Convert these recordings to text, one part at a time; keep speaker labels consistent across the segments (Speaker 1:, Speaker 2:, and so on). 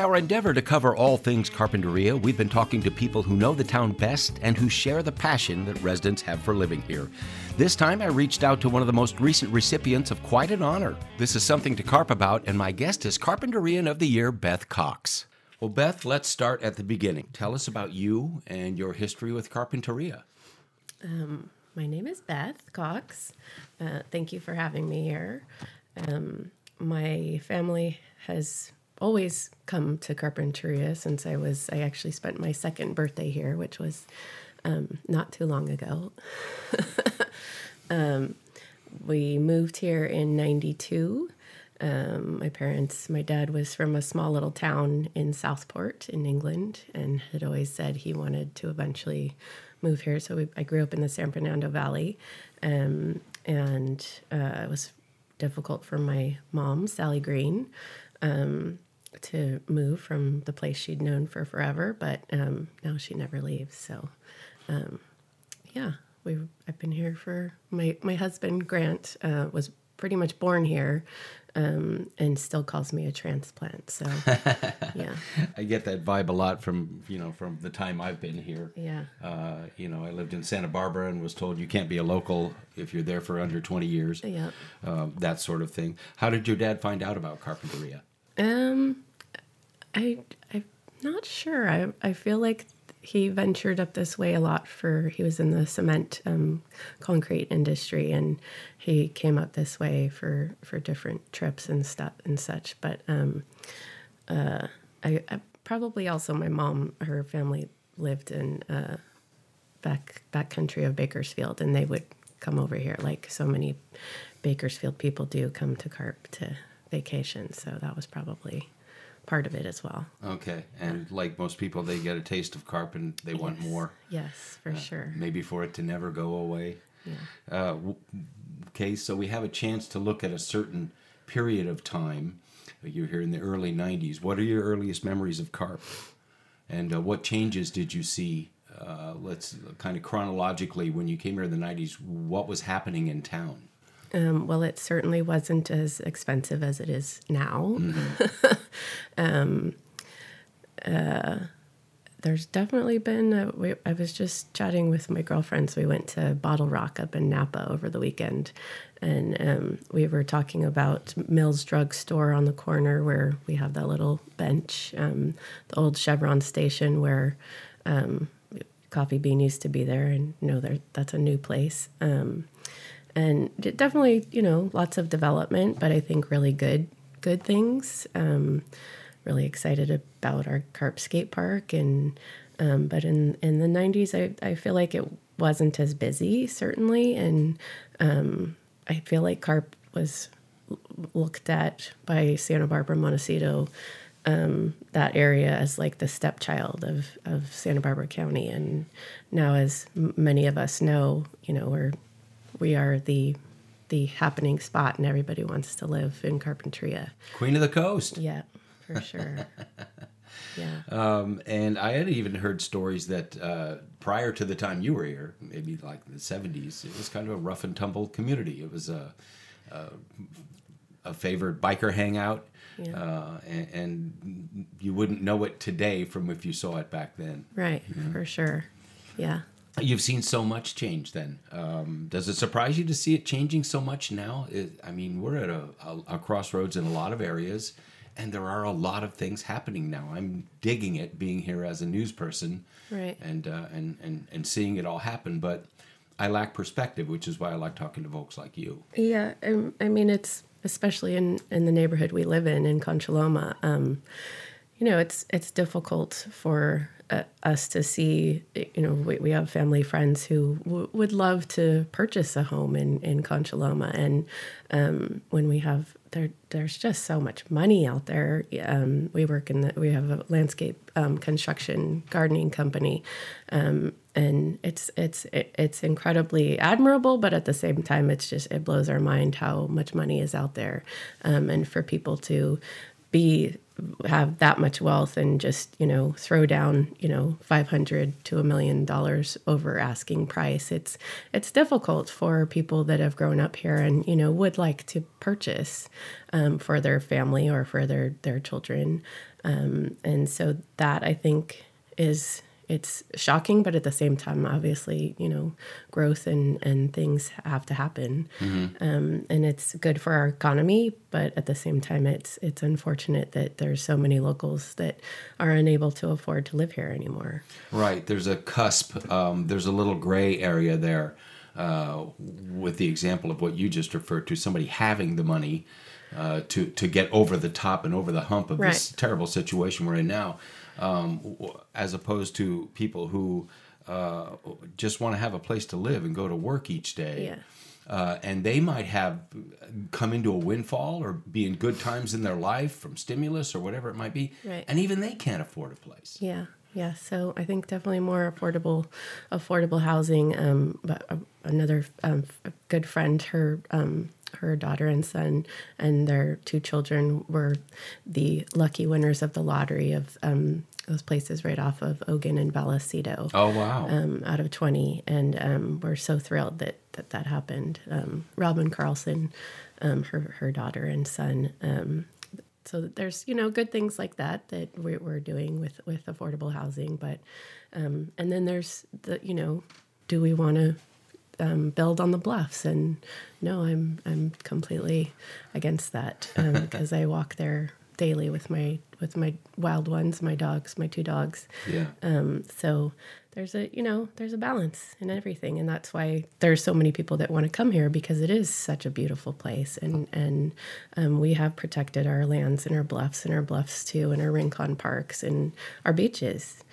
Speaker 1: our endeavor to cover all things Carpinteria, we've been talking to people who know the town best and who share the passion that residents have for living here. This time I reached out to one of the most recent recipients of quite an honor. This is something to carp about, and my guest is Carpinterian of the Year, Beth Cox. Well, Beth, let's start at the beginning. Tell us about you and your history with Carpinteria.
Speaker 2: Um, my name is Beth Cox. Uh, thank you for having me here. Um, my family has always come to Carpinteria since I was, I actually spent my second birthday here, which was um, not too long ago. um, we moved here in 92. Um, my parents, my dad was from a small little town in Southport in England and had always said he wanted to eventually move here. So we, I grew up in the San Fernando Valley. Um, and uh, it was difficult for my mom, Sally Green, um, to move from the place she'd known for forever. But um, now she never leaves. So, um, yeah, we I've been here for my my husband Grant uh, was pretty much born here um, and still calls me a transplant. So, yeah.
Speaker 1: I get that vibe a lot from you know from the time I've been here.
Speaker 2: Yeah.
Speaker 1: Uh, you know, I lived in Santa Barbara and was told you can't be a local if you're there for under 20 years.
Speaker 2: Yeah.
Speaker 1: Um, that sort of thing. How did your dad find out about Carpinteria?
Speaker 2: Um, I I'm not sure. I I feel like he ventured up this way a lot for he was in the cement um, concrete industry and he came up this way for for different trips and stuff and such but um, uh, I, I, probably also my mom her family lived in uh, back back country of Bakersfield and they would come over here like so many Bakersfield people do come to Carp to vacation so that was probably part of it as well.
Speaker 1: Okay, and like most people, they get a taste of carp and they
Speaker 2: yes.
Speaker 1: want more.
Speaker 2: Yes, for uh, sure.
Speaker 1: Maybe for it to never go away.
Speaker 2: Yeah.
Speaker 1: Uh, okay, so we have a chance to look at a certain period of time. You're here in the early '90s. What are your earliest memories of carp? And uh, what changes did you see? Uh, let's kind of chronologically when you came here in the '90s. What was happening in town?
Speaker 2: Um, well, it certainly wasn't as expensive as it is now. Mm-hmm. um, uh, there's definitely been. A, we, I was just chatting with my girlfriends. We went to Bottle Rock up in Napa over the weekend, and um, we were talking about Mills Drug Store on the corner where we have that little bench, um, the old Chevron station where um, Coffee Bean used to be there, and no, there that's a new place. And definitely you know lots of development but i think really good good things um, really excited about our carp skate park and um, but in in the 90s I, I feel like it wasn't as busy certainly and um, i feel like carp was looked at by santa barbara montecito um, that area as like the stepchild of, of Santa Barbara County. And now, as m- many of us know, you know, we're we are the the happening spot, and everybody wants to live in Carpinteria.
Speaker 1: Queen of the coast.
Speaker 2: Yeah, for sure. yeah.
Speaker 1: Um, and I had even heard stories that uh, prior to the time you were here, maybe like the '70s, it was kind of a rough and tumble community. It was a a, a favored biker hangout. Yeah. Uh, and, and, you wouldn't know it today from if you saw it back then.
Speaker 2: Right, for sure. Yeah.
Speaker 1: You've seen so much change then. Um, does it surprise you to see it changing so much now? It, I mean, we're at a, a, a, crossroads in a lot of areas, and there are a lot of things happening now. I'm digging it being here as a news person
Speaker 2: right.
Speaker 1: and, uh, and, and, and seeing it all happen. But I lack perspective, which is why I like talking to folks like you.
Speaker 2: Yeah, I, I mean, it's especially in, in the neighborhood we live in, in Concha Loma. Um, you know, it's it's difficult for uh, us to see. You know, we, we have family friends who w- would love to purchase a home in in Concha Loma, and um, when we have there, there's just so much money out there. Um, we work in the we have a landscape um, construction gardening company, um, and it's it's it's incredibly admirable. But at the same time, it's just it blows our mind how much money is out there, um, and for people to be have that much wealth and just you know throw down you know 500 to a million dollars over asking price it's it's difficult for people that have grown up here and you know would like to purchase um, for their family or for their their children. Um, and so that i think is it's shocking, but at the same time, obviously, you know, growth and, and things have to happen, mm-hmm. um, and it's good for our economy. But at the same time, it's it's unfortunate that there's so many locals that are unable to afford to live here anymore.
Speaker 1: Right. There's a cusp. Um, there's a little gray area there, uh, with the example of what you just referred to. Somebody having the money. Uh, to to get over the top and over the hump of right. this terrible situation we're in now, um, as opposed to people who uh, just want to have a place to live and go to work each day.
Speaker 2: Yeah.
Speaker 1: Uh, and they might have come into a windfall or be in good times in their life from stimulus or whatever it might be,
Speaker 2: right.
Speaker 1: and even they can't afford a place.
Speaker 2: Yeah, yeah. So I think definitely more affordable, affordable housing. Um, but uh, another um, good friend, her um, her daughter and son and their two children were the lucky winners of the lottery of um, those places right off of Ogun and Vallecito.
Speaker 1: Oh wow!
Speaker 2: Um, out of twenty, and um, we're so thrilled that that that happened. Um, Robin Carlson, um, her her daughter and son. Um, so there's you know good things like that that we're, we're doing with with affordable housing, but um, and then there's the you know do we want to um, build on the bluffs. And no, I'm I'm completely against that because um, I walk there daily with my with my wild ones, my dogs, my two dogs.
Speaker 1: Yeah.
Speaker 2: Um, so there's a you know there's a balance in everything, and that's why there's so many people that want to come here because it is such a beautiful place, and and um, we have protected our lands and our bluffs and our bluffs too, and our rincon parks and our beaches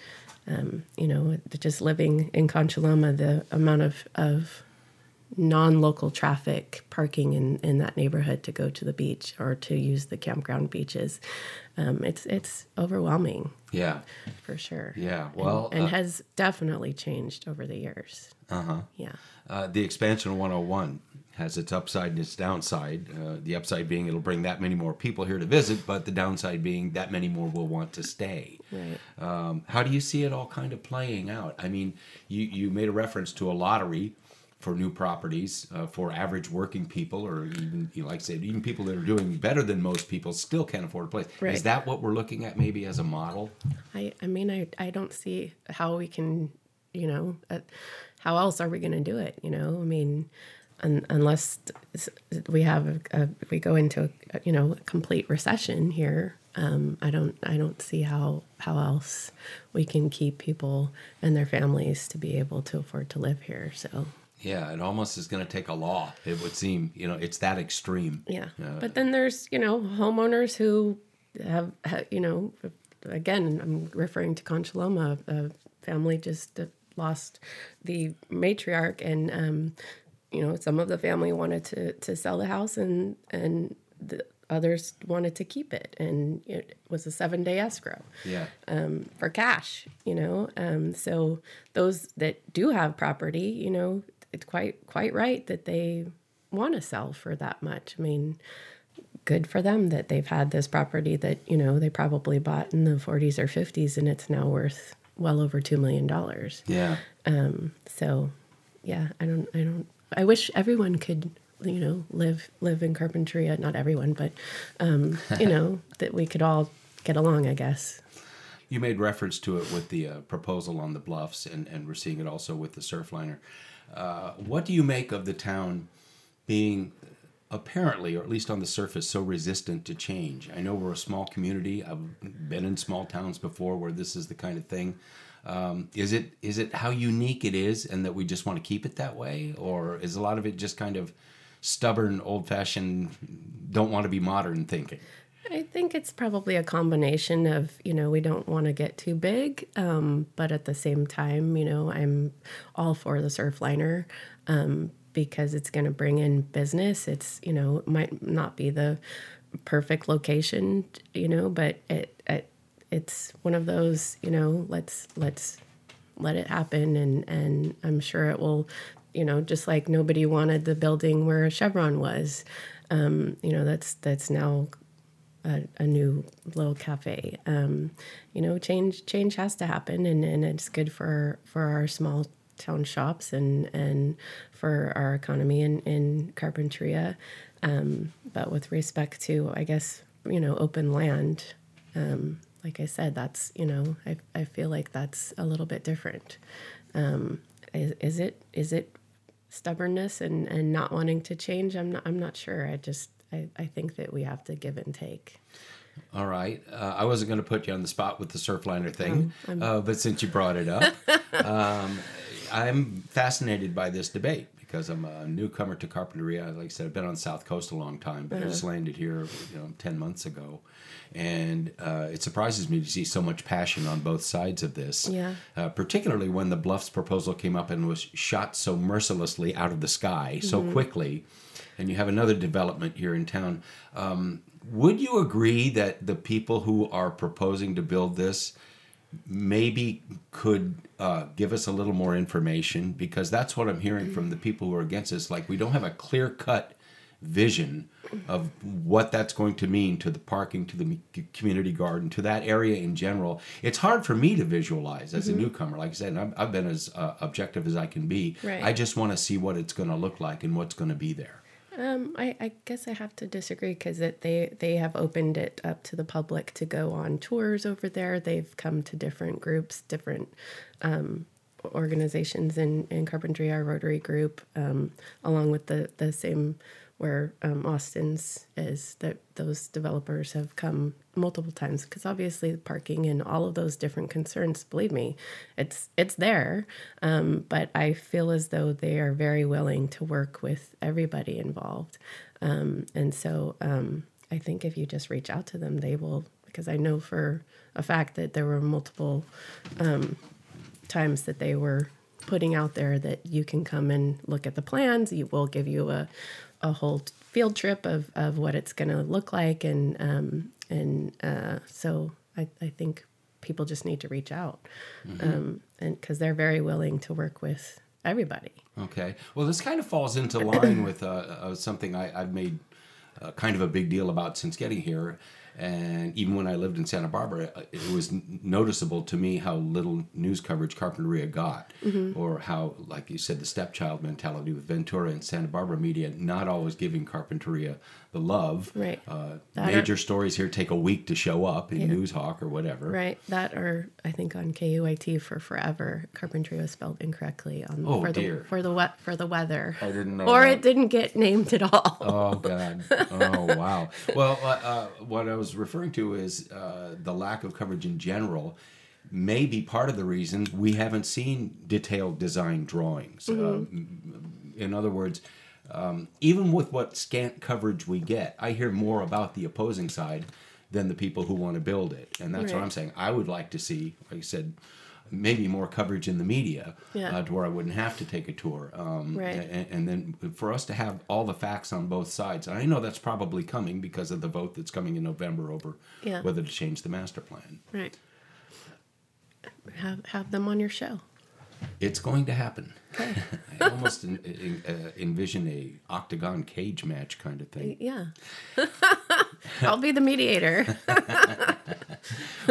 Speaker 2: um, you know, just living in Concha Loma, the amount of, of non-local traffic parking in, in that neighborhood to go to the beach or to use the campground beaches, um, it's it's overwhelming.
Speaker 1: Yeah,
Speaker 2: for sure.
Speaker 1: Yeah, well,
Speaker 2: and, and uh, has definitely changed over the years.
Speaker 1: Uh huh.
Speaker 2: Yeah.
Speaker 1: Uh, the expansion 101 has its upside and its downside. Uh, the upside being it'll bring that many more people here to visit, but the downside being that many more will want to stay.
Speaker 2: Right.
Speaker 1: Um, how do you see it all kind of playing out? I mean, you, you made a reference to a lottery for new properties uh, for average working people, or even, you know, like I said, even people that are doing better than most people still can't afford a place.
Speaker 2: Right.
Speaker 1: Is that what we're looking at maybe as a model?
Speaker 2: I, I mean, I, I don't see how we can, you know, uh, how else are we going to do it? You know, I mean, un, unless we have a, a, we go into a, you know a complete recession here. Um, I don't I don't see how how else we can keep people and their families to be able to afford to live here. So
Speaker 1: yeah, it almost is going to take a law. It would seem you know it's that extreme.
Speaker 2: Yeah, uh, but then there's you know homeowners who have you know again I'm referring to Concha Loma, a family just lost the matriarch and um, you know, some of the family wanted to to sell the house, and and the others wanted to keep it, and it was a seven day escrow.
Speaker 1: Yeah.
Speaker 2: Um, for cash, you know. Um, so those that do have property, you know, it's quite quite right that they want to sell for that much. I mean, good for them that they've had this property that you know they probably bought in the 40s or 50s, and it's now worth well over two million dollars.
Speaker 1: Yeah.
Speaker 2: Um, so, yeah, I don't, I don't I wish everyone could you know live live in Carpinteria. Not everyone, but um, you know that we could all get along. I guess.
Speaker 1: You made reference to it with the uh, proposal on the bluffs, and, and we're seeing it also with the surfliner. Uh, what do you make of the town being apparently, or at least on the surface, so resistant to change? I know we're a small community. I've been in small towns before where this is the kind of thing. Um, is it is it how unique it is, and that we just want to keep it that way, or is a lot of it just kind of stubborn, old fashioned, don't want to be modern thinking?
Speaker 2: I think it's probably a combination of, you know, we don't want to get too big, um, but at the same time, you know, I'm all for the surfliner um, because it's going to bring in business. It's, you know, might not be the perfect location, you know, but it, it it's one of those, you know, let's let's let it happen and and I'm sure it will, you know, just like nobody wanted the building where Chevron was. Um, you know, that's that's now a, a new little cafe. Um, you know, change change has to happen, and, and it's good for for our small town shops and and for our economy in in Carpinteria. Um, but with respect to, I guess, you know, open land, um, like I said, that's you know, I I feel like that's a little bit different. Um, is, is it is it stubbornness and, and not wanting to change? I'm not I'm not sure. I just I, I think that we have to give and take.
Speaker 1: All right. Uh, I wasn't going to put you on the spot with the surfliner thing, um, uh, but since you brought it up, um, I'm fascinated by this debate because I'm a newcomer to Carpinteria. Like I said, I've been on South Coast a long time, but uh-huh. I just landed here, you know, ten months ago, and uh, it surprises me to see so much passion on both sides of this.
Speaker 2: Yeah.
Speaker 1: Uh, particularly when the Bluffs proposal came up and was shot so mercilessly out of the sky mm-hmm. so quickly, and you have another development here in town. Um, would you agree that the people who are proposing to build this maybe could uh, give us a little more information? Because that's what I'm hearing from the people who are against this. Like, we don't have a clear cut vision of what that's going to mean to the parking, to the community garden, to that area in general. It's hard for me to visualize as mm-hmm. a newcomer. Like I said, I've, I've been as uh, objective as I can be. Right. I just want to see what it's going to look like and what's going to be there.
Speaker 2: Um, I, I, guess I have to disagree because they they have opened it up to the public to go on tours over there. They've come to different groups, different um, organizations in in our Rotary Group, um, along with the the same where um, Austin's is that those developers have come multiple times because obviously the parking and all of those different concerns believe me it's it's there um, but I feel as though they are very willing to work with everybody involved um, and so um, I think if you just reach out to them they will because I know for a fact that there were multiple um, times that they were putting out there that you can come and look at the plans. You will give you a a whole field trip of, of what it's going to look like and um, and uh, so I, I think people just need to reach out mm-hmm. um, and because they're very willing to work with everybody.
Speaker 1: Okay. Well this kind of falls into line with uh, uh, something I, have made uh, kind of a big deal about since getting here and even when I lived in Santa Barbara, it was noticeable to me how little news coverage Carpinteria got, mm-hmm. or how, like you said, the stepchild mentality with Ventura and Santa Barbara media not always giving Carpinteria the love.
Speaker 2: Right.
Speaker 1: Uh, major or, stories here take a week to show up in yeah. Noozhawk or whatever.
Speaker 2: Right. That or I think on KUIT for forever, carpentry was spelled incorrectly on oh, for dear. the for the wet for the weather.
Speaker 1: I didn't know.
Speaker 2: Or
Speaker 1: that.
Speaker 2: it didn't get named at all.
Speaker 1: Oh God. Oh wow. well, uh, uh, what I was referring to is uh, the lack of coverage in general may be part of the reason we haven't seen detailed design drawings. Mm-hmm. Uh, in other words, um, even with what scant coverage we get, I hear more about the opposing side than the people who want to build it, and that's right. what I'm saying. I would like to see, like I said, maybe more coverage in the media yeah. uh, to where I wouldn't have to take a tour. Um, right. and, and, then for us to have all the facts on both sides. And I know that's probably coming because of the vote that's coming in November over yeah. whether to change the master plan.
Speaker 2: Right. Have have them on your show.
Speaker 1: It's going to happen. Okay. I almost in, in, uh, envision a octagon cage match kind of thing.
Speaker 2: Yeah. I'll be the mediator.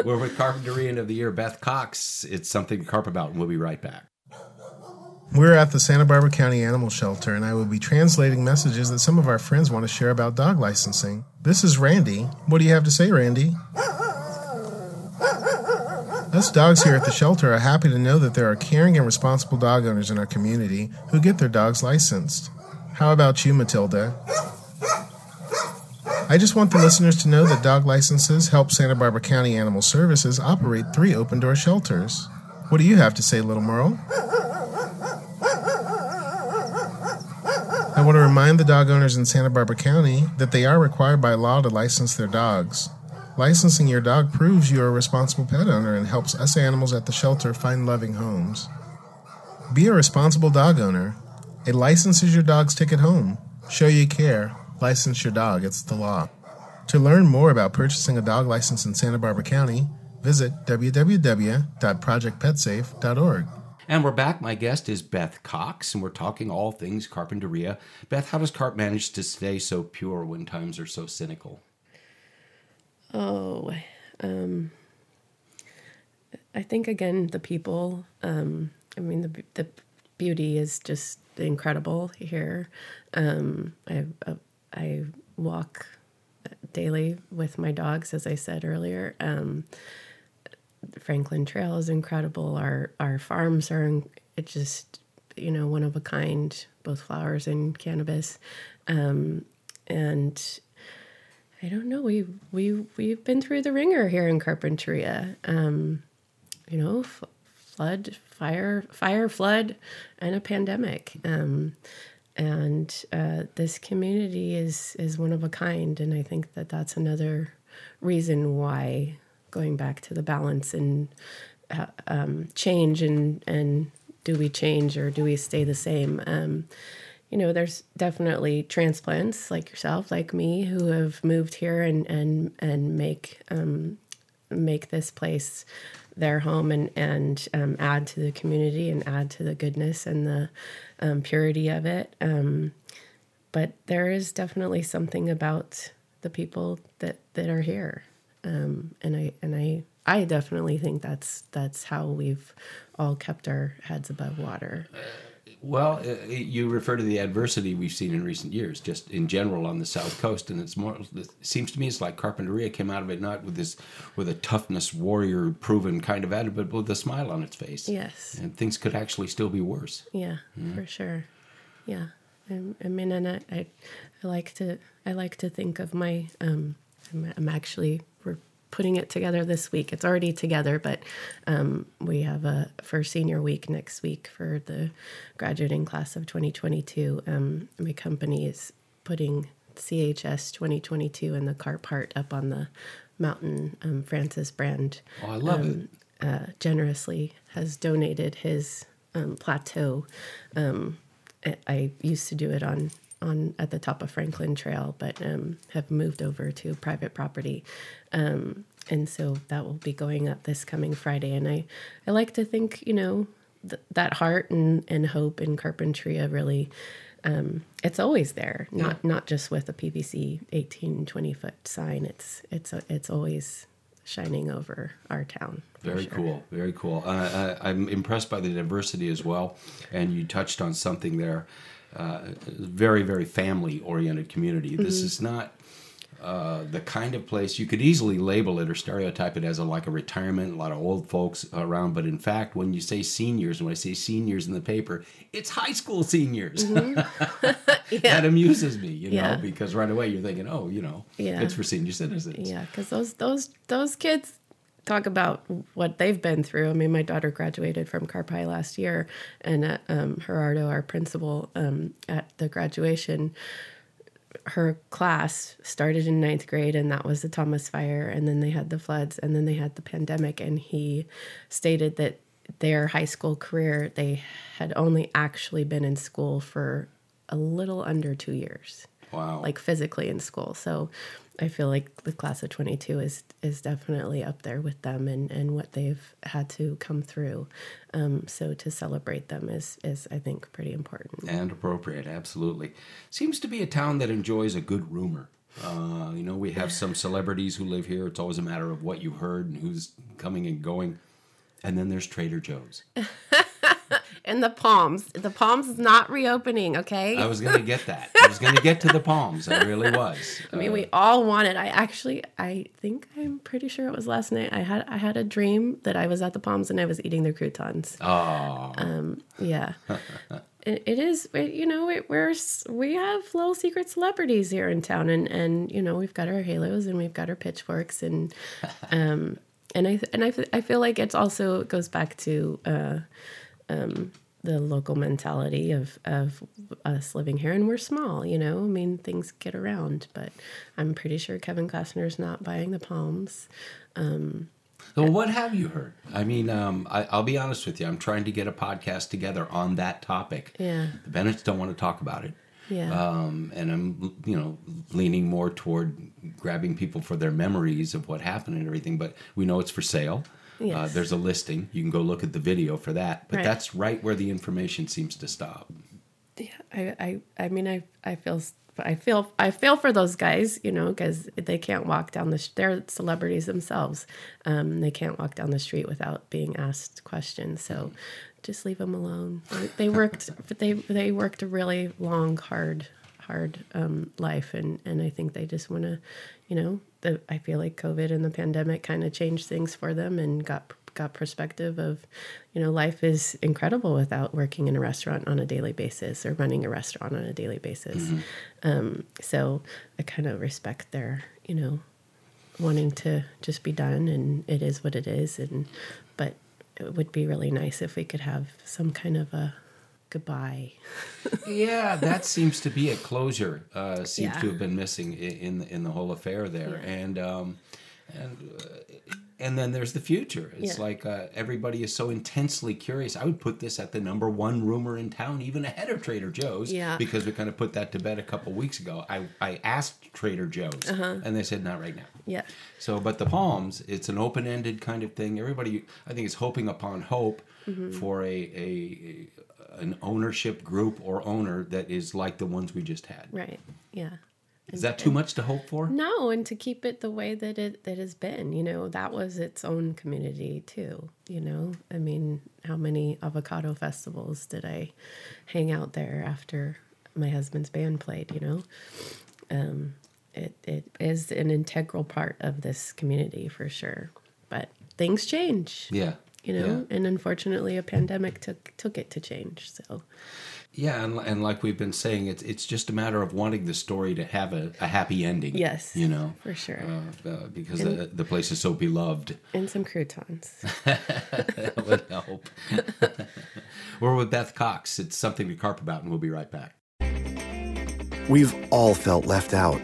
Speaker 1: We're with Carpinterian of the Year, Beth Cox. It's something to carp about, and we'll be right back.
Speaker 3: We're at the Santa Barbara County Animal Shelter, and I will be translating messages that some of our friends want to share about dog licensing. This is Randy. What do you have to say, Randy? Us dogs here at the shelter are happy to know that there are caring and responsible dog owners in our community who get their dogs licensed. How about you, Matilda? I just want the listeners to know that dog licenses help Santa Barbara County Animal Services operate three open door shelters. What do you have to say, little Merle? I want to remind the dog owners in Santa Barbara County that they are required by law to license their dogs. Licensing your dog proves you are a responsible pet owner and helps us animals at the shelter find loving homes. Be a responsible dog owner. A license is your dog's ticket home. Show you care. License your dog. It's the law. To learn more about purchasing a dog license in Santa Barbara County, visit www.projectpetsafe.org.
Speaker 1: And we're back. My guest is Beth Cox, and we're talking all things Carpinteria. Beth, how does Carp manage to stay so pure when times are so cynical?
Speaker 2: Oh, um, I think again the people. Um, I mean the the beauty is just incredible here. Um, I uh, I walk daily with my dogs, as I said earlier. Um, Franklin Trail is incredible. Our our farms are it's just you know one of a kind, both flowers and cannabis, um, and I don't know. We we we've been through the wringer here in Carpinteria. Um, you know, f- flood, fire, fire, flood, and a pandemic. Um, and uh, this community is is one of a kind, and I think that that's another reason why going back to the balance and uh, um, change and and do we change or do we stay the same? Um, you know, there's definitely transplants like yourself, like me, who have moved here and and and make um, make this place their home and and um, add to the community and add to the goodness and the um, purity of it. Um, but there is definitely something about the people that that are here, um, and I and I I definitely think that's that's how we've all kept our heads above water.
Speaker 1: Well, uh, you refer to the adversity we've seen in recent years, just in general on the South Coast, and it's more. It seems to me it's like Carpinteria came out of it not with this, with a toughness warrior proven kind of attitude, but with a smile on its face.
Speaker 2: Yes.
Speaker 1: And things could actually still be worse.
Speaker 2: Yeah, for sure. Yeah, I, I mean, and I, I, I like to, I like to think of my. Um, I'm, I'm actually putting it together this week. It's already together, but um, we have a for senior week next week for the graduating class of 2022. Um, my company is putting CHS 2022 and the car part up on the mountain. Um, Francis Brand
Speaker 1: Oh, I love it.
Speaker 2: uh, generously has donated his um, plateau. Um, I used to do it on on at the top of Franklin Trail, but um, have moved over to private property, um, and so that will be going up this coming Friday. And I I like to think you know th- that heart and and hope in Carpinteria really. Um, it's always there, not not just with a PVC 18, 20 foot sign. It's it's it's always shining over our town.
Speaker 1: Very
Speaker 2: sure.
Speaker 1: cool, very cool. Uh, I, I'm impressed by the diversity as well, and you touched on something there. Uh, very, very family-oriented community. This
Speaker 2: Mm-hmm.
Speaker 1: is not uh, the kind of place you could easily label it or stereotype it as a like a retirement, a lot of old folks around. But in fact, when you say seniors, when I say seniors in the paper, it's high school seniors. that amuses me, you know,
Speaker 2: Mm-hmm. Yeah.
Speaker 1: because right away you're thinking, oh, you know,
Speaker 2: Yeah.
Speaker 1: it's for senior citizens.
Speaker 2: Yeah, because those those those kids talk about what they've been through. I mean, my daughter graduated from Carpi last year, and uh, um, Gerardo, our principal, um, at the graduation, her class started in ninth grade, and that was the Thomas Fire, and then they had the floods, and then they had the pandemic, and he stated that their high school career they had only actually been in school for a little under two years
Speaker 1: Wow.
Speaker 2: like physically in school. So I feel like the class of 22 is is definitely up there with them and, and what they've had to come through. Um, so to celebrate them is is I think pretty important.
Speaker 1: and appropriate absolutely seems to be a town that enjoys a good rumor uh, you know we have some celebrities who live here it's always a matter of what you heard and who's coming and going and then there's trader joe's
Speaker 2: And the Palms, the Palms is not reopening. Okay.
Speaker 1: i was going to get that i was going to get to the palms i really was
Speaker 2: I mean, we all want it. I actually, I think I'm pretty sure it was last night. I had I had a dream that I was at the Palms and I was eating their croutons.
Speaker 1: oh Um
Speaker 2: Yeah. it, it is, it- you know, it, we're, we have little secret celebrities here in town and, and, you know, we've got our halos and we've got our pitchforks and, um, and I, and I, I feel like it's also, it goes back to, uh, um, the local mentality of, of us living here and we're small, you know, I mean, things get around, but I'm pretty sure Kevin Costner's not buying the palms.
Speaker 1: so what have you heard i mean um, I, i'll be honest with you i'm trying to get a podcast together on that topic
Speaker 2: Yeah.
Speaker 1: the bennetts don't want to talk about it
Speaker 2: Yeah.
Speaker 1: um, and I'm you know leaning more toward grabbing people for their memories of what happened and everything. But we know it's for sale. Uh, there's a listing. You can go look at the video for that. But
Speaker 2: Right.
Speaker 1: that's right where the information seems to stop.
Speaker 2: Yeah, I, I, I mean, I, I feel I feel I feel for those guys, you know, because they can't walk down the. They're celebrities themselves. Um, they can't walk down the street without being asked questions. So, just leave them alone. They, they worked. They they worked a really long, hard, hard um, life, and and I think they just want to, you know, the, I feel like COVID and the pandemic kind of changed things for them and got got perspective of, you know, life is incredible without working in a restaurant on a daily basis or running a restaurant on a daily basis.
Speaker 1: Mm-hmm.
Speaker 2: Um, so I kind of respect their, you know, wanting to just be done and it is what it is. And, but it would be really nice if we could have some kind of a goodbye.
Speaker 1: yeah, that seems to be a closure. Uh, seems
Speaker 2: Yeah.
Speaker 1: to have been missing in in the whole affair there,
Speaker 2: Yeah.
Speaker 1: and um, and uh, and then there's the future. It's
Speaker 2: Yeah.
Speaker 1: like uh, everybody is so intensely curious. I would put this at the number one rumor in town, even ahead of Trader Joe's,
Speaker 2: Yeah.
Speaker 1: because we kind of put that to bed a couple weeks ago. I I asked Trader Joe's,
Speaker 2: Uh-huh.
Speaker 1: and they said not right now.
Speaker 2: Yeah.
Speaker 1: So, but the Palms, it's an open-ended kind of thing. Everybody, I think, is hoping upon hope
Speaker 2: Mm-hmm.
Speaker 1: for a, a an ownership group or owner that is like the ones we just had.
Speaker 2: Right. Yeah.
Speaker 1: Is that too much to hope for?
Speaker 2: No, and to keep it the way that it that has been, you know, that was its own community too. You know, I mean, how many avocado festivals did I hang out there after my husband's band played? You know, um, it it is an integral part of this community for sure. But things change.
Speaker 1: Yeah.
Speaker 2: You know, and unfortunately, a pandemic took took it to change. So,
Speaker 1: Yeah, and, and like we've been saying, it's it's just a matter of wanting the story to have a, a happy ending.
Speaker 2: Yes,
Speaker 1: you know,
Speaker 2: for sure.
Speaker 1: uh, uh, because the, the place is so beloved.
Speaker 2: and some croutons.
Speaker 1: that would help. We're with Beth Cox. It's something to carp about, and we'll be right back.
Speaker 4: We've all felt left out.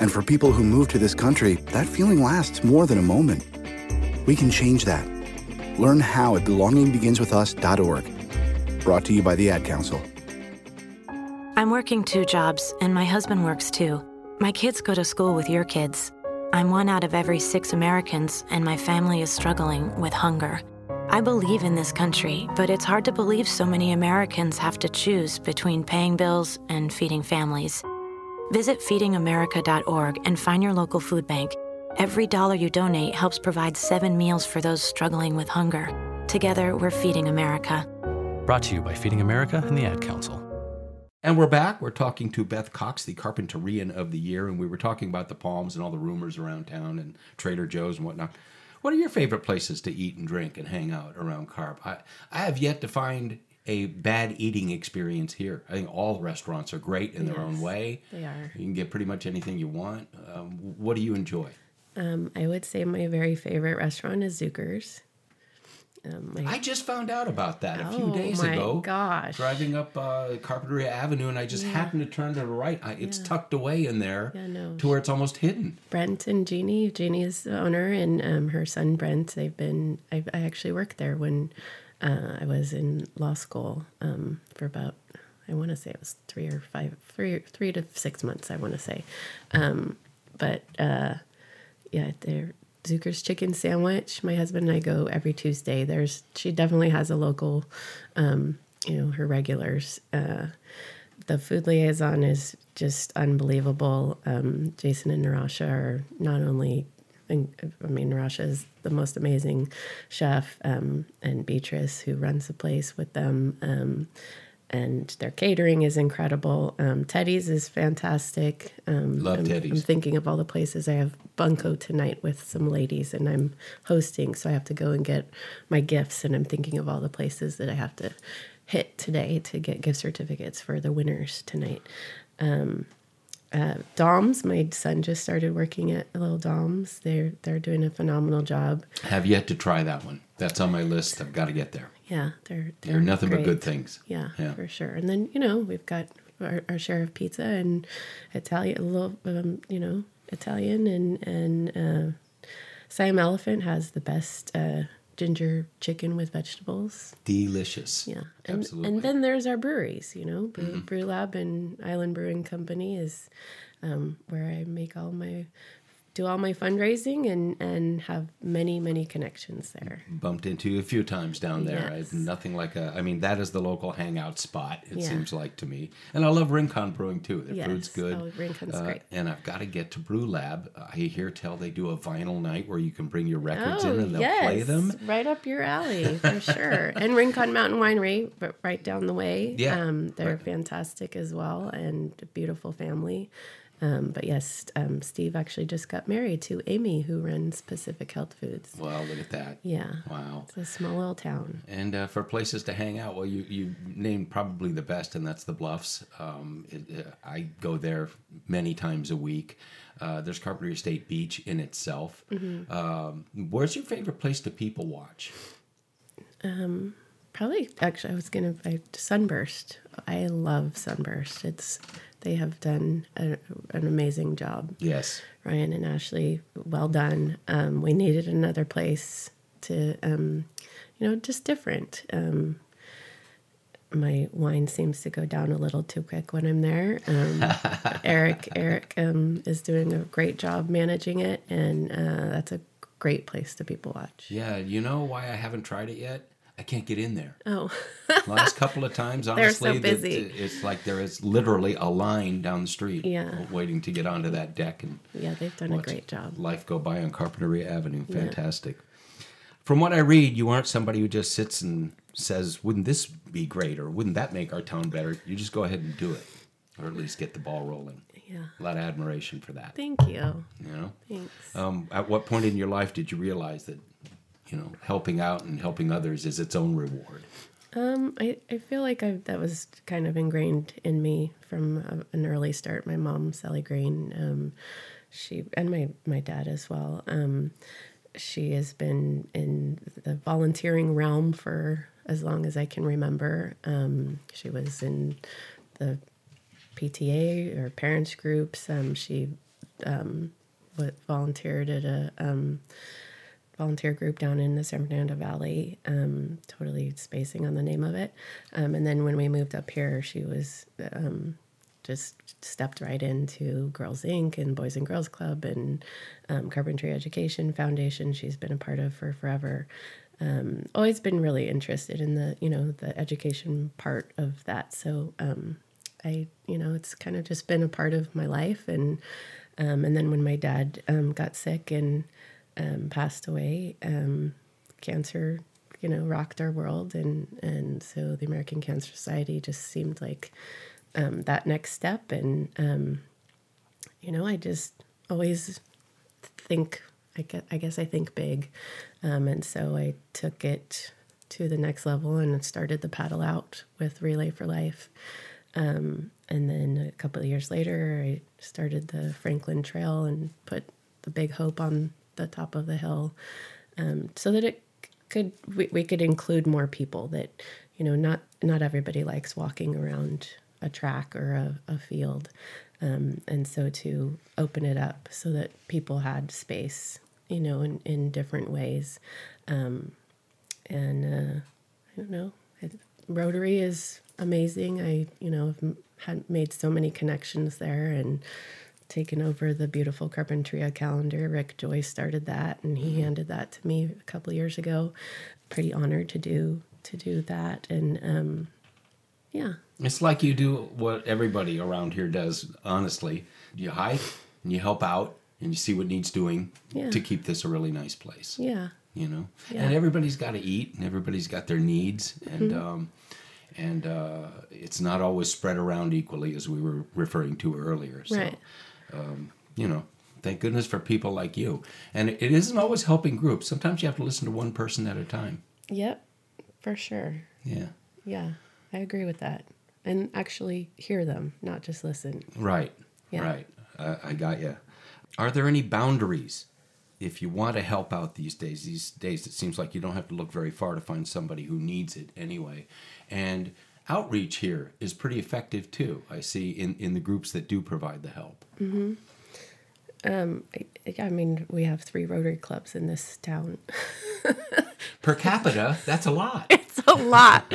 Speaker 4: And for people who move to this country, that feeling lasts more than a moment. We can change that. Learn how at belongingbeginswithus.org. Brought to you by the Ad Council.
Speaker 5: I'm working two jobs, and my husband works too. My kids go to school with your kids. I'm one out of every six Americans, and my family is struggling with hunger. I believe in this country, but it's hard to believe so many Americans have to choose between paying bills and feeding families. Visit feedingamerica.org and find your local food bank. Every dollar you donate helps provide seven meals for those struggling with hunger. Together, we're feeding America.
Speaker 6: Brought to you by Feeding America and the Ad Council.
Speaker 1: And we're back. We're talking to Beth Cox, the Carpinterian of the Year, and we were talking about the Palms and all the rumors around town and Trader Joe's and whatnot. What are your favorite places to eat and drink and hang out around Carp? I, I have yet to find a bad eating experience here. I think all restaurants are great in their own way.
Speaker 2: they are.
Speaker 1: You can get pretty much anything you want. Um, what do you enjoy?
Speaker 2: Um, I would say my very favorite restaurant is Zookers. Um, my,
Speaker 1: I just found out about that a few days ago.
Speaker 2: Oh,
Speaker 1: days
Speaker 2: my
Speaker 1: ago.
Speaker 2: gosh.
Speaker 1: Driving up uh, Carpinteria Avenue, and I just happened to turn to the right. I, it's tucked away in there
Speaker 2: Yeah, no.
Speaker 1: to where it's almost hidden.
Speaker 2: Brent and Jeannie. Jeannie is the owner, and um, her son Brent. They've been. I, I actually worked there when uh, I was in law school um, for about. I want to say it was three or five, three, three to six months. I want to say, um, but uh, yeah, they're Zookers chicken sandwich. My husband and I go every Tuesday. There's she definitely has a local, um, you know, her regulars. Uh, the food liaison is just unbelievable. Um, Jason and Narasha are not only, I mean, Narasha is the most amazing chef, um, and Beatrice, who runs the place with them. Um, and their catering is incredible. Um, Teddy's is fantastic. Um,
Speaker 1: Love
Speaker 2: I'm,
Speaker 1: Teddy's.
Speaker 2: I'm thinking of all the places I have bunco tonight with some ladies, and I'm hosting, so I have to go and get my gifts. And I'm thinking of all the places that I have to hit today to get gift certificates for the winners tonight. Um, uh, Dom's, my son just started working at Little Dom's. They're they're doing a phenomenal job.
Speaker 1: Have yet to try that one. That's on my list. I've got to get there.
Speaker 2: Yeah, they're they're
Speaker 1: They're nothing but good things.
Speaker 2: Yeah,
Speaker 1: Yeah.
Speaker 2: for sure. And then you know we've got our, our share of pizza and Italian, a little um, you know Italian and and uh, Siam Elephant has the best uh, ginger chicken with vegetables.
Speaker 1: Delicious.
Speaker 2: Yeah, and
Speaker 1: Absolutely.
Speaker 2: and then there's our breweries. You know, Brew, Brew Lab and Island Brewing Company is um, where I make all my do all my fundraising and and have many many connections there.
Speaker 1: Bumped into you a few times down there.
Speaker 2: Yes.
Speaker 1: I, nothing like a. I mean, that is the local hangout spot. It
Speaker 2: Yeah.
Speaker 1: seems like to me, and I love Rincon Brewing too. Their
Speaker 2: Yes.
Speaker 1: food's good. Uh,
Speaker 2: Oh, Rincon's great.
Speaker 1: And I've got to get to Brew Lab. I hear tell they do a vinyl night where you can bring your records
Speaker 2: Oh,
Speaker 1: in and they'll play them.
Speaker 2: right up your alley for sure. and Rincon Mountain Winery, but right down the way.
Speaker 1: Yeah,
Speaker 2: um, they're
Speaker 1: right.
Speaker 2: fantastic as well, and a beautiful family. Um, but yes, um, Steve actually just got married to Amy, who runs Pacific Health Foods.
Speaker 1: Well, look at that.
Speaker 2: Yeah,
Speaker 1: Wow.
Speaker 2: it's a small little town.
Speaker 1: And uh, for places to hang out, well, you, you named probably the best, and that's the Bluffs. Um, it, uh, I go there many times a week. Uh, there's Carpinteria State Beach in itself.
Speaker 2: Mm-hmm.
Speaker 1: Um, where's your favorite place to people watch?
Speaker 2: Probably, actually, I was gonna I, Sunburst. I love Sunburst. It's they have done a, an amazing job.
Speaker 1: Yes.
Speaker 2: Ryan and Ashley, well done. Um, we needed another place to, um, you know, just different. Um, my wine seems to go down a little too quick when I'm there. Um, Eric, Eric um, is doing a great job managing it, and uh, that's a great place to people watch.
Speaker 1: Yeah, you know why I haven't tried it yet? I can't get in there.
Speaker 2: Oh,
Speaker 1: Last couple of times,
Speaker 2: so
Speaker 1: honestly, that-
Speaker 2: busy.
Speaker 1: it's like there is literally a line down the street
Speaker 2: Yeah.
Speaker 1: waiting to get onto that deck and
Speaker 2: yeah, they've done a great job.
Speaker 1: life go by on Carpinteria Avenue. Fantastic. From what I read, you aren't somebody who just sits and says, "Wouldn't this be great?" or "Wouldn't that make our town better?" You just go ahead and do it, or at least get the ball rolling.
Speaker 2: Yeah,
Speaker 1: A lot of admiration for that.
Speaker 2: thank you.
Speaker 1: You know.
Speaker 2: Thanks.
Speaker 1: Um, at what point in your life did you realize that, you know, helping out and helping others is its own reward?
Speaker 2: Um, I, I feel like I, that was kind of ingrained in me from a, an early start. My mom, Sally Green, um, she and my my dad as well. Um, she has been in the volunteering realm for as long as I can remember. Um, she was in the PTA or parents groups. Um, she um, volunteered at a um, volunteer group down in the San Fernando Valley. Um, totally spacing on the name of it. Um, and then when we moved up here, she was um, just stepped right into Girls Inc. and Boys and Girls Club and um, Carpinteria Education Foundation. She's been a part of for forever. Um, always been really interested in the you know the education part of that. So um, I you know it's kind of just been a part of my life and and then when my dad got sick and um, passed away, um, cancer you know rocked our world. And and so the American Cancer Society just seemed like um, that next step. And um, you know I just always think I guess, I guess I think big, um, and so I took it to the next level and started the paddle out with Relay for Life. Um, and then a couple of years later, I started the Franklin Trail and put the Big Hope on the top of the hill, um, so that it could we, we could include more people. That you know, not not everybody likes walking around a track or a, a field, um, and so to open it up so that people had space, you know, in, in different ways, um, and uh, I don't know. Rotary is amazing. I, you know, have had made so many connections there and taken over the beautiful Carpinteria calendar. Rick Joy started that, and he handed that to me a couple of years ago. Pretty honored to do to do that, and um, yeah,
Speaker 1: It's like you do what everybody around here does, honestly. You hike and you help out and you see what needs doing
Speaker 2: Yeah.
Speaker 1: to keep this a really nice place.
Speaker 2: yeah,
Speaker 1: You know?
Speaker 2: Yeah.
Speaker 1: And everybody's got to eat and everybody's got their needs. And, um, and uh, it's not always spread around equally, as we were referring to earlier. So,
Speaker 2: right.
Speaker 1: You know, thank goodness for people like you. And it isn't always helping groups. Sometimes you have to listen to one person at a time.
Speaker 2: Yep, for sure.
Speaker 1: Yeah.
Speaker 2: Yeah, I agree with that. And actually hear them, not just listen.
Speaker 1: Right.
Speaker 2: Yeah.
Speaker 1: Right. Uh, I got you. Are there any boundaries if you want to help out these days? These days, it seems like you don't have to look very far to find somebody who needs it anyway. And outreach here is pretty effective too. I see in, in the groups that do provide the help.
Speaker 2: Um, I, I mean, we have three Rotary clubs in this town.
Speaker 1: Per capita, that's a lot.
Speaker 2: it's a lot.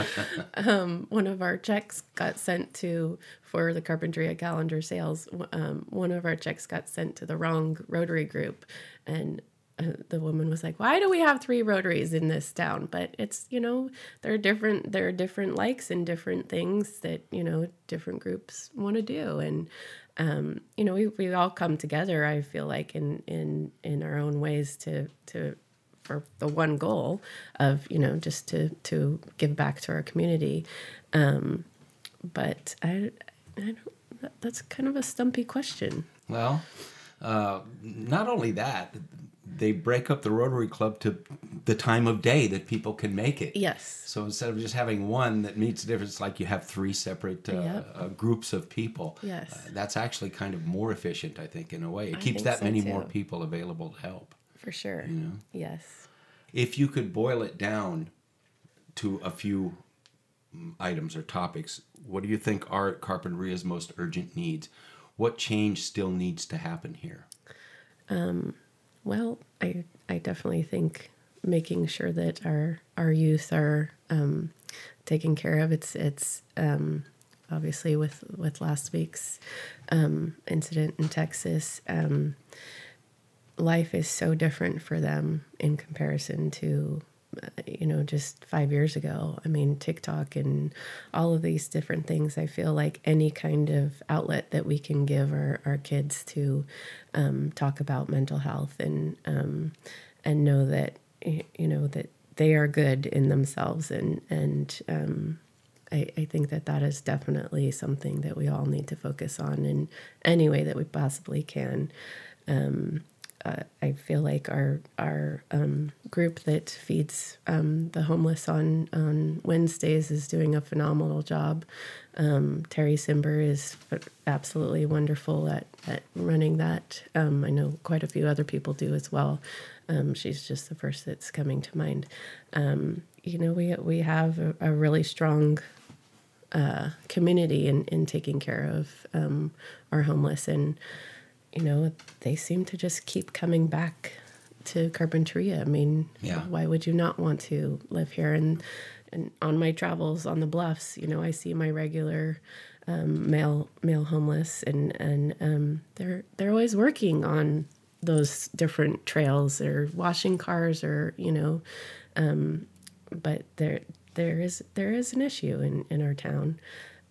Speaker 2: um, one of our checks got sent to for the Carpinteria calendar sales. Um, one of our checks got sent to the wrong Rotary group, and the woman was like, "Why do we have three Rotaries in this town?" But it's you know there are different there are different likes and different things that you know different groups want to do, and um, you know we we all come together. I feel like in in in our own ways to to for the one goal of you know just to to give back to our community um, but I, I don't that's kind of a stumpy question
Speaker 1: Well, uh, not only that, they break up the Rotary Club to the time of day that people can make it.
Speaker 2: yes
Speaker 1: So instead of just having one that meets the difference, like you have three separate uh,
Speaker 2: Yep.
Speaker 1: uh, groups of people.
Speaker 2: Yes.
Speaker 1: Uh, that's actually kind of more efficient, I think, in a way. It
Speaker 2: I
Speaker 1: keeps that
Speaker 2: so,
Speaker 1: many more people available to help.
Speaker 2: for sure You know? yes
Speaker 1: If you could boil it down to a few mm, items or topics, what do you think are Carpinteria's most urgent needs? What change still needs to happen here?
Speaker 2: Well, I I definitely think making sure that our our youth are um, taken care of. It's it's um, obviously with with last week's um, incident in Texas. Um, life is so different for them in comparison to you know just five years ago. I mean tiktok and all of these different things i feel like any kind of outlet that we can give our, our kids to um, talk about mental health and um, and know that you know that they are good in themselves and and um, I, I think that that is definitely something that we all need to focus on in any way that we possibly can uh, I feel like our our um, group that feeds um, the homeless on on Wednesdays is doing a phenomenal job. Um, Terry Simber is absolutely wonderful at, at running that. Um, I know quite a few other people do as well. Um, she's just the first that's coming to mind. Um, you know, we we have a, a really strong uh, community in, in taking care of our homeless and you know they seem to just keep coming back to carpinteria. I mean
Speaker 1: Yeah.
Speaker 2: why would you not want to live here? And and on my travels on the bluffs you know i see my regular um, male male homeless and and um, they're they're always working on those different trails or washing cars or you know um, but there there is there is an issue in in our town.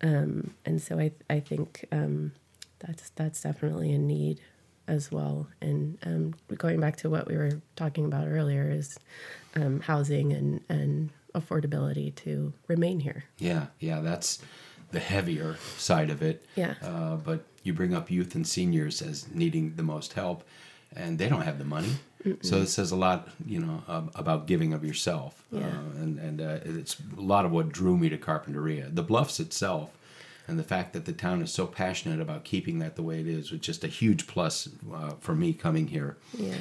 Speaker 2: Um, and so I I think um, that's that's definitely a need as well. And um, going back to what we were talking about earlier is um, housing and and affordability to remain here.
Speaker 1: Yeah, yeah, that's the heavier side of it.
Speaker 2: Yeah.
Speaker 1: Uh, but you bring up youth and seniors as needing the most help, and they don't have the money. So it says a lot, you know, um, about giving of yourself.
Speaker 2: Yeah.
Speaker 1: Uh, and and uh, it's a lot of what drew me to Carpinteria. The Bluffs itself, and the fact that the town is so passionate about keeping that the way it is was just a huge plus uh, for me coming here.
Speaker 2: Yeah.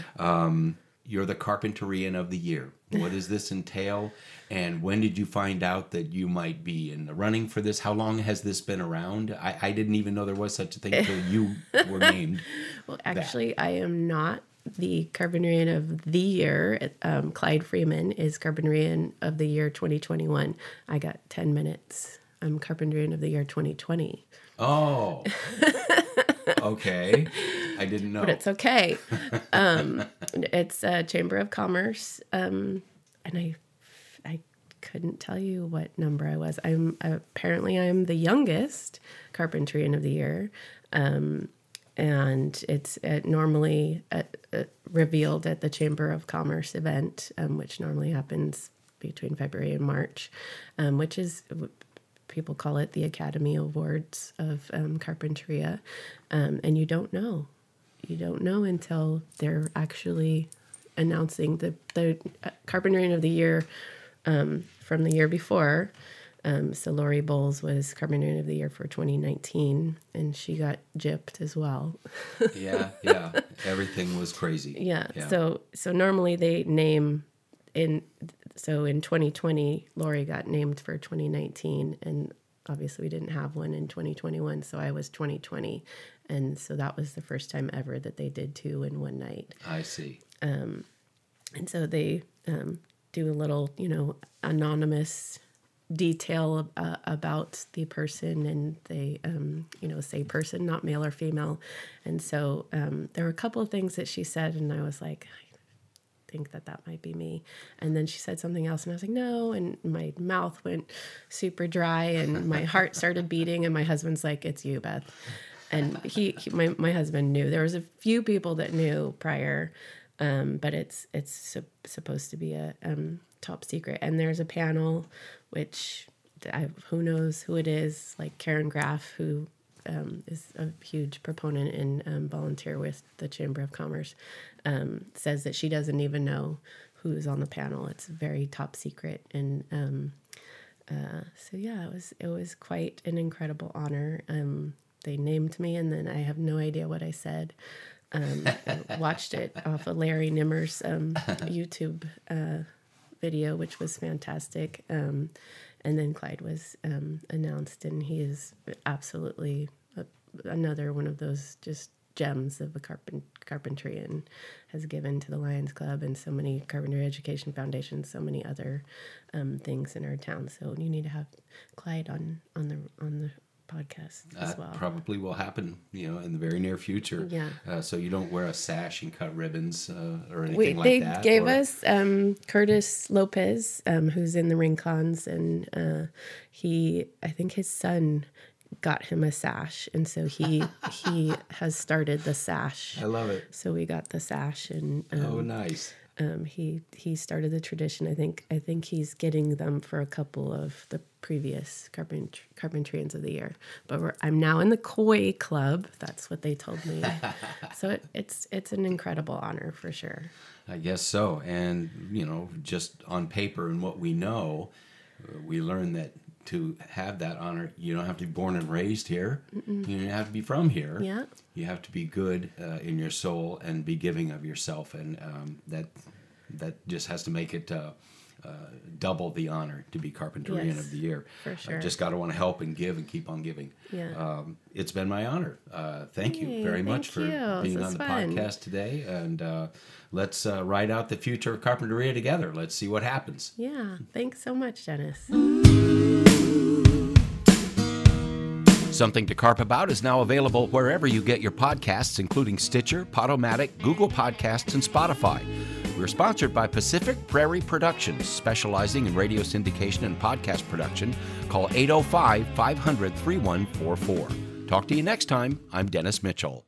Speaker 1: You're the Carpinterian of the Year. What does this entail? And when did you find out that you might be in the running for this? How long has this been around? I, I didn't even know there was such a thing until you were named.
Speaker 2: Well, actually, I am not the Carpinterian of the Year. Um, Clyde Freeman is Carpinterian of the Year 2021. I got 10 minutes. I'm Carpinterian of the Year 2020.
Speaker 1: Oh, okay. I didn't know.
Speaker 2: but it's okay. Um, it's a Chamber of Commerce, um, and I, I couldn't tell you what number I was. I'm apparently I'm the youngest Carpinterian of the year, um, and it's uh normally uh uh revealed at the Chamber of Commerce event, um, which normally happens between February and March, um, which is people call it the Academy Awards of um, Carpinteria, um, and you don't know. You don't know until they're actually announcing the the uh, Carpinterian of the Year um, from the year before. Um, so Lori Bowles was Carpinterian of the Year for 2019, and she got gypped as well.
Speaker 1: yeah, yeah. Everything was crazy.
Speaker 2: Yeah. So so normally they name in so in 2020 Lori got named for 2019 and obviously we didn't have one in 2021, so I was 2020, and so that was the first time ever that they did two in one night.
Speaker 1: I see.
Speaker 2: Um, and so they um, do a little, you know, anonymous detail uh, about the person, and they, um, you know, say person, not male or female. And so um, there were a couple of things that she said, and I was like, think that that might be me. And then she said something else, and I was like, no. And my mouth went super dry, and my heart started beating. And my husband's like, it's you, Beth. And he, he my, my husband knew. There was a few people that knew prior, um, but it's it's su- supposed to be a um, top secret. And there's a panel, which I, who knows who it is, like Karen Graff, who um, is a huge proponent and um, volunteer with the Chamber of Commerce, um, says that she doesn't even know who's on the panel. It's very top secret, and um, uh, so yeah, it was it was quite an incredible honor. Um, they named me, and then I have no idea what I said. I watched it off of Larry Nimmer's YouTube uh, video, which was fantastic. Um, and then Clyde was um, announced, and he is absolutely a, another one of those just gems of a carpent, carpentry and has given to the Lions Club and so many Carpinteria Education Foundations, so many other um, things in our town. So you need to have Clyde on on the on the podcast as
Speaker 1: That
Speaker 2: well.
Speaker 1: probably will happen, you know, in the very near future.
Speaker 2: Yeah.
Speaker 1: Uh, so you don't wear a sash and cut ribbons uh, or anything
Speaker 2: we,
Speaker 1: like
Speaker 2: they
Speaker 1: that.
Speaker 2: They gave
Speaker 1: or-
Speaker 2: us um, Curtis Lopez, um, who's in the Rincons, and uh, he, I think his son got him a sash, and so he he has started the sash.
Speaker 1: I love it.
Speaker 2: So we got the sash, and um,
Speaker 1: Oh, nice.
Speaker 2: Um, he he started the tradition. I think I think he's getting them for a couple of the previous carpent, Carpinterians of the year. But we're, I'm now in the Koi Club. That's what they told me. so it, it's it's an incredible honor for sure.
Speaker 1: I guess so. And, you know, just on paper and what we know, uh, we learn that to have that honor, you don't have to be born and raised here. You don't have to be from here.
Speaker 2: Yeah.
Speaker 1: You have to be good uh, in your soul and be giving of yourself. And um, that that just has to make it uh, uh, double the honor to be Carpinterian
Speaker 2: Yes,
Speaker 1: of the Year.
Speaker 2: for sure.
Speaker 1: just got to want to help and give and keep on giving.
Speaker 2: Yeah.
Speaker 1: Um, it's been my honor. Uh, thank you
Speaker 2: Hey,
Speaker 1: very much for
Speaker 2: you.
Speaker 1: being
Speaker 2: This
Speaker 1: on the
Speaker 2: fun.
Speaker 1: podcast today. And uh, let's uh, write out the future of Carpinteria together. Let's see what happens.
Speaker 2: Yeah. Thanks so much, Dennis.
Speaker 1: Something to Carp About is now available wherever you get your podcasts, including Stitcher, Podomatic, Google Podcasts, and Spotify. We're sponsored by Pacific Prairie Productions, specializing in radio syndication and podcast production. Call 805 500 3144. Talk to you next time. I'm Dennis Mitchell.